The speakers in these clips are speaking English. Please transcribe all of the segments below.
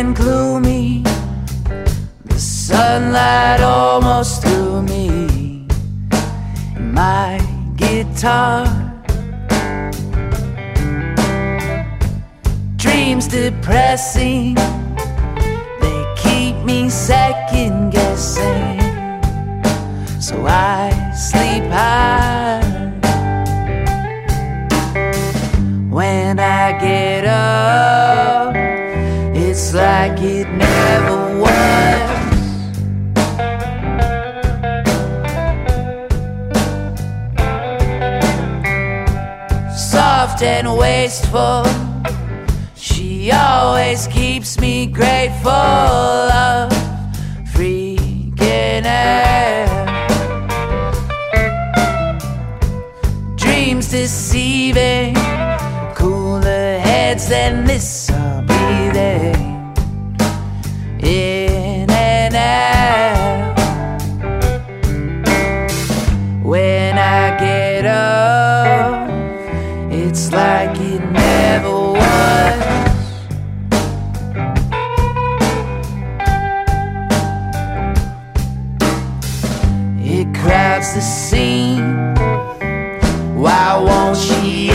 And gloomy. The sunlight almost threw me. My guitar. Dreams depressing. They keep me second guessing. So I sleep high. When I get up. Like it never was. Soft and wasteful, she always keeps me grateful of It crowds the scene. Why won't she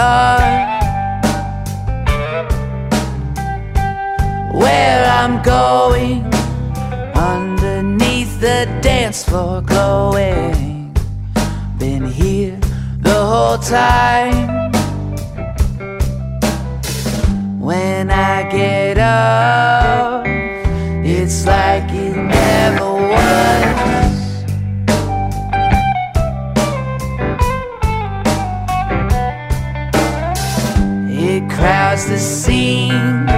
guitar, where I'm going, underneath the dance floor glowing. Been here the whole time. When I get up, it's like it the scene.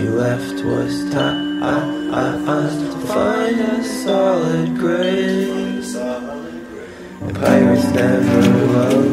you left was time. I, I, to find a solid grave. And pirates never loved.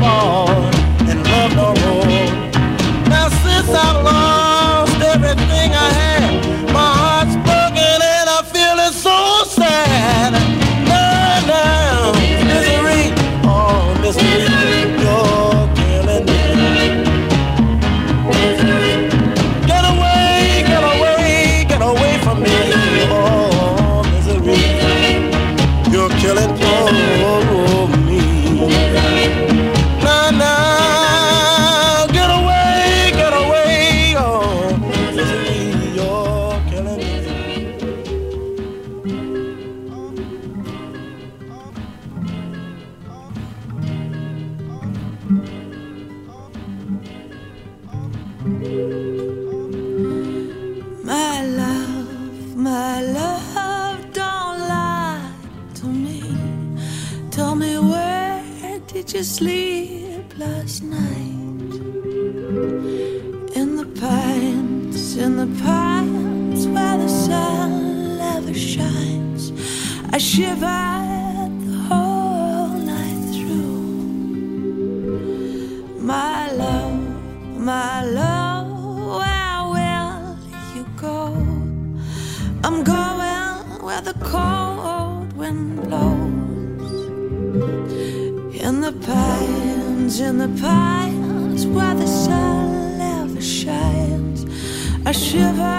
fall. I shivered the whole night through. My love, my love, where will you go? I'm going where the cold wind blows. In the pines, in the pines, where the sun never shines. I shiver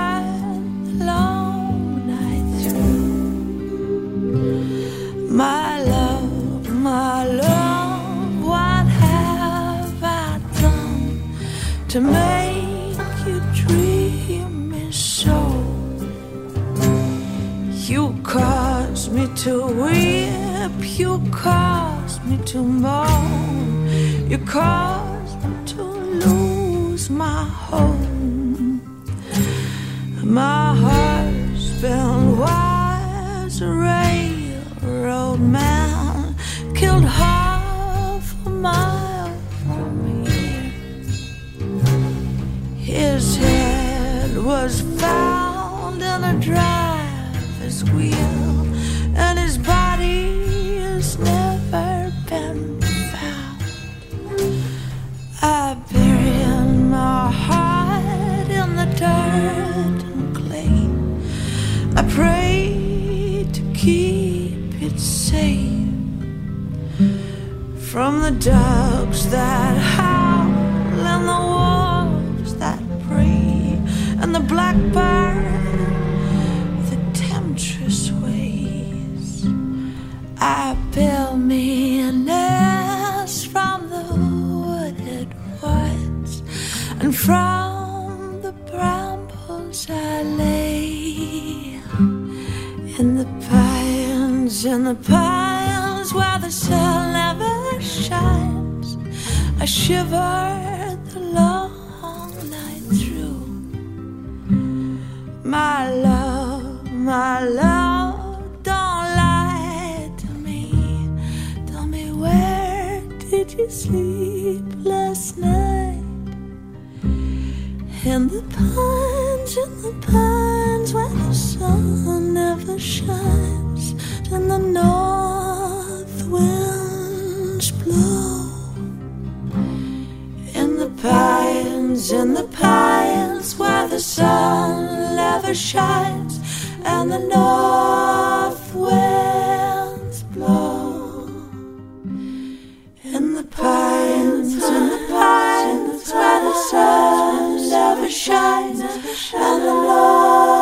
been a railroad man killed half a mile from here. His head was found in a driver's wheel, from the dogs that howl and the wolves that prey and the blackbird the temptress ways. I build me a nest from the wooded woods and from the brambles I lay in the pines, in the pines where the sun never shines. I shiver the long night through. My love, my love, don't lie to me. Tell me where did you sleep last night? In the pines, in the pines where the sun never shines, and the north winds In the pines, in the pines where the sun never shines, and the north winds blow. In the pines, in the pines where the sun never shines, and the north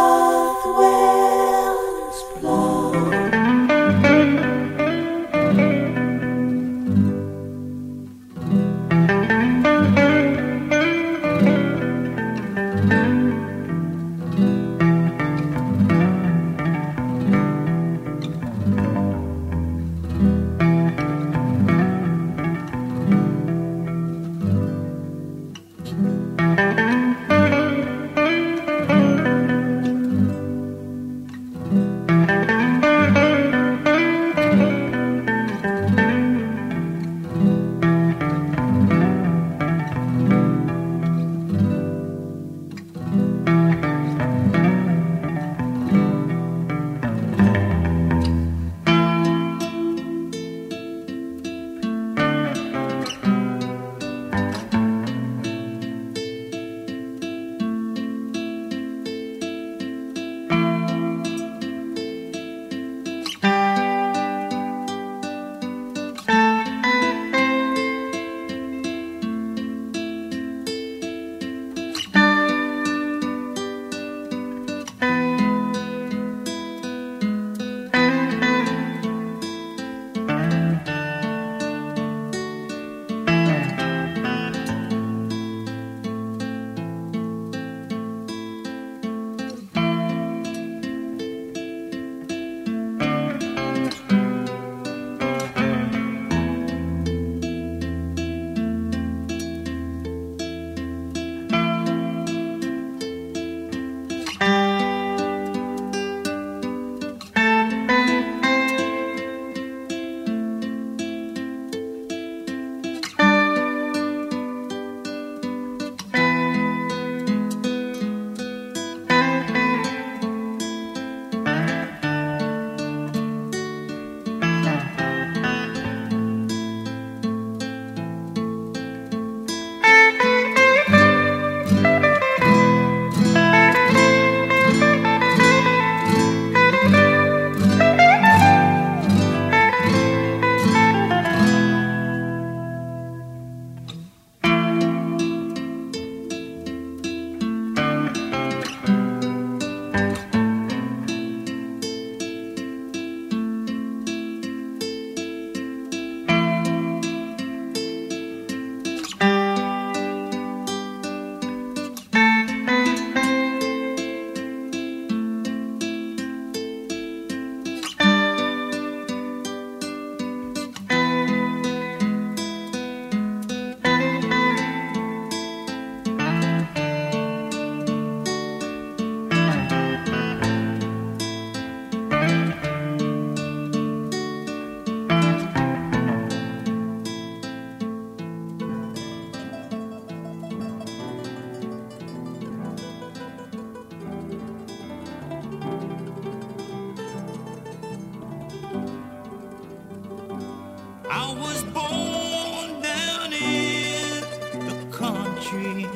the country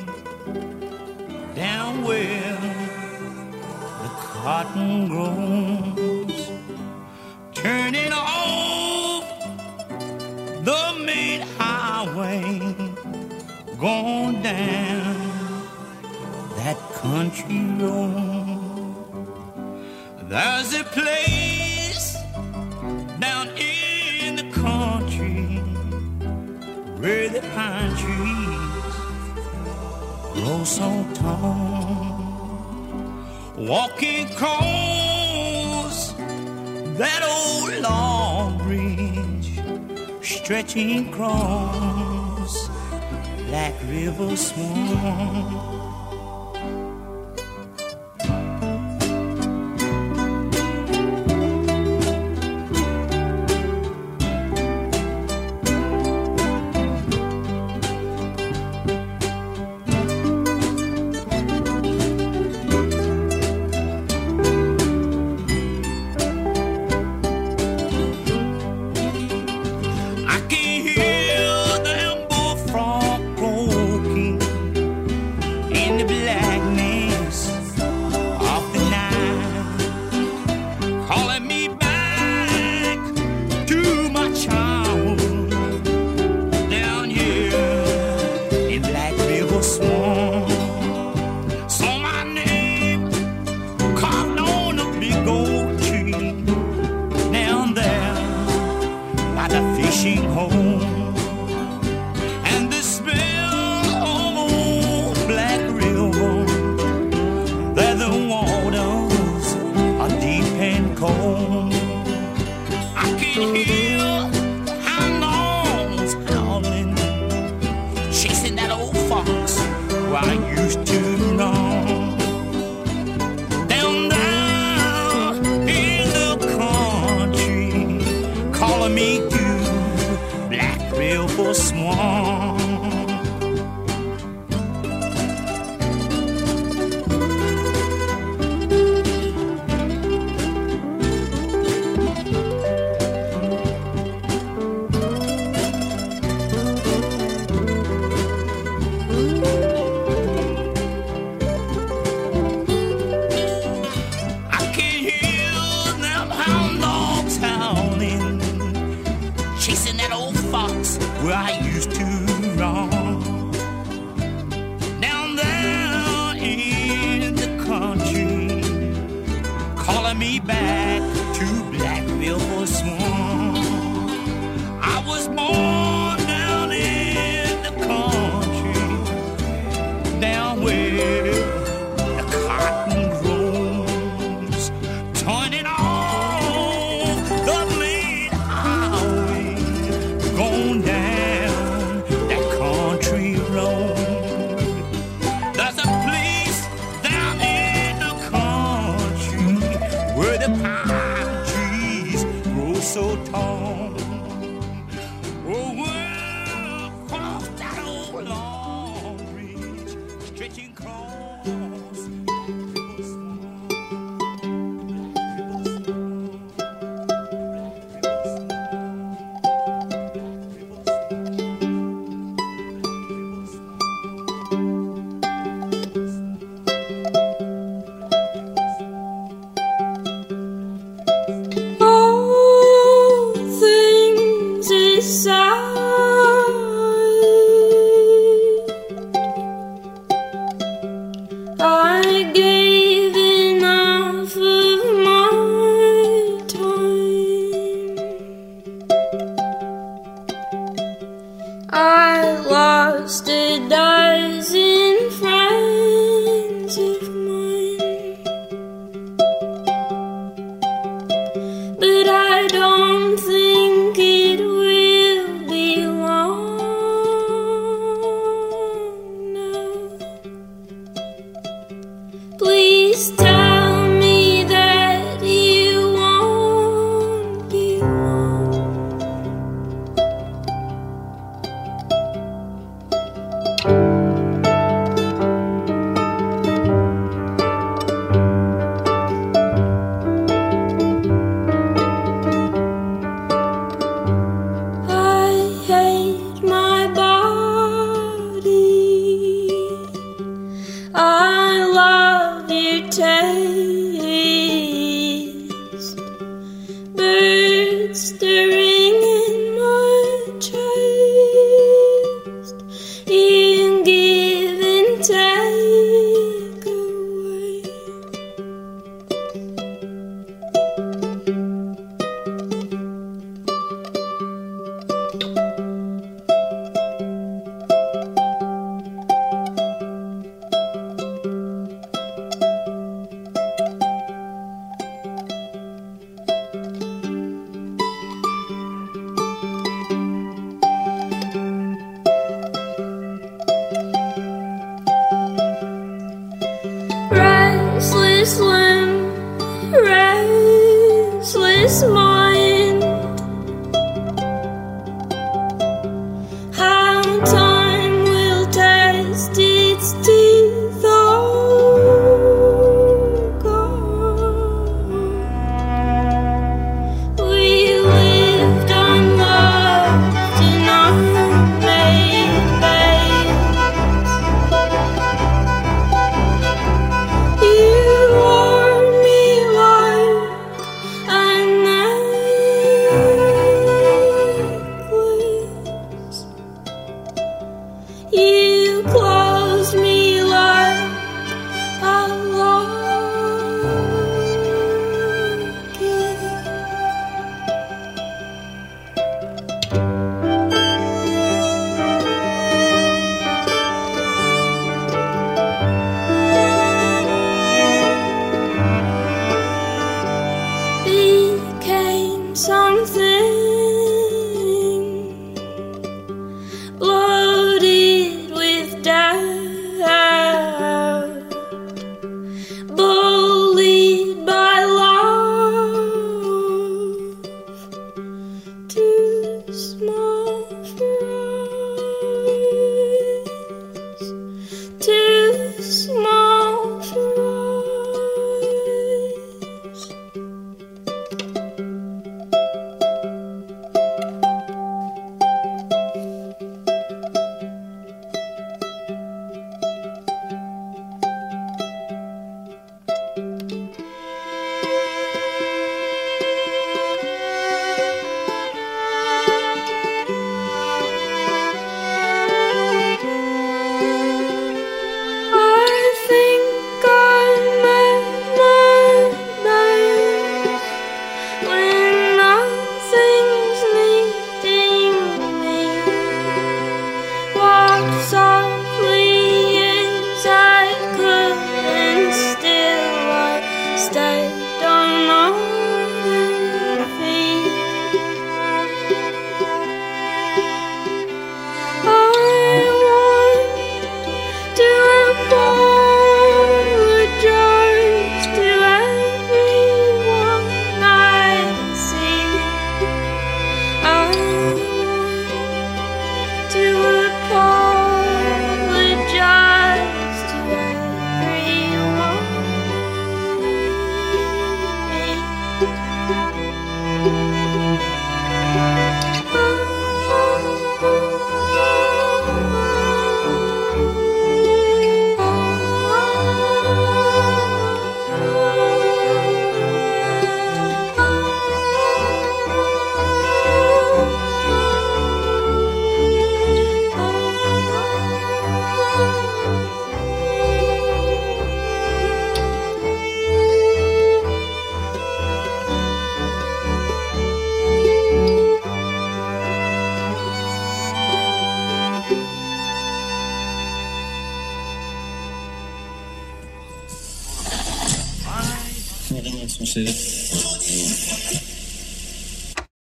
down where the cotton grows, turning off the main highway, going down that country road. There's a place. walking across that old long bridge, stretching across Black River Swamp. Why I used to know.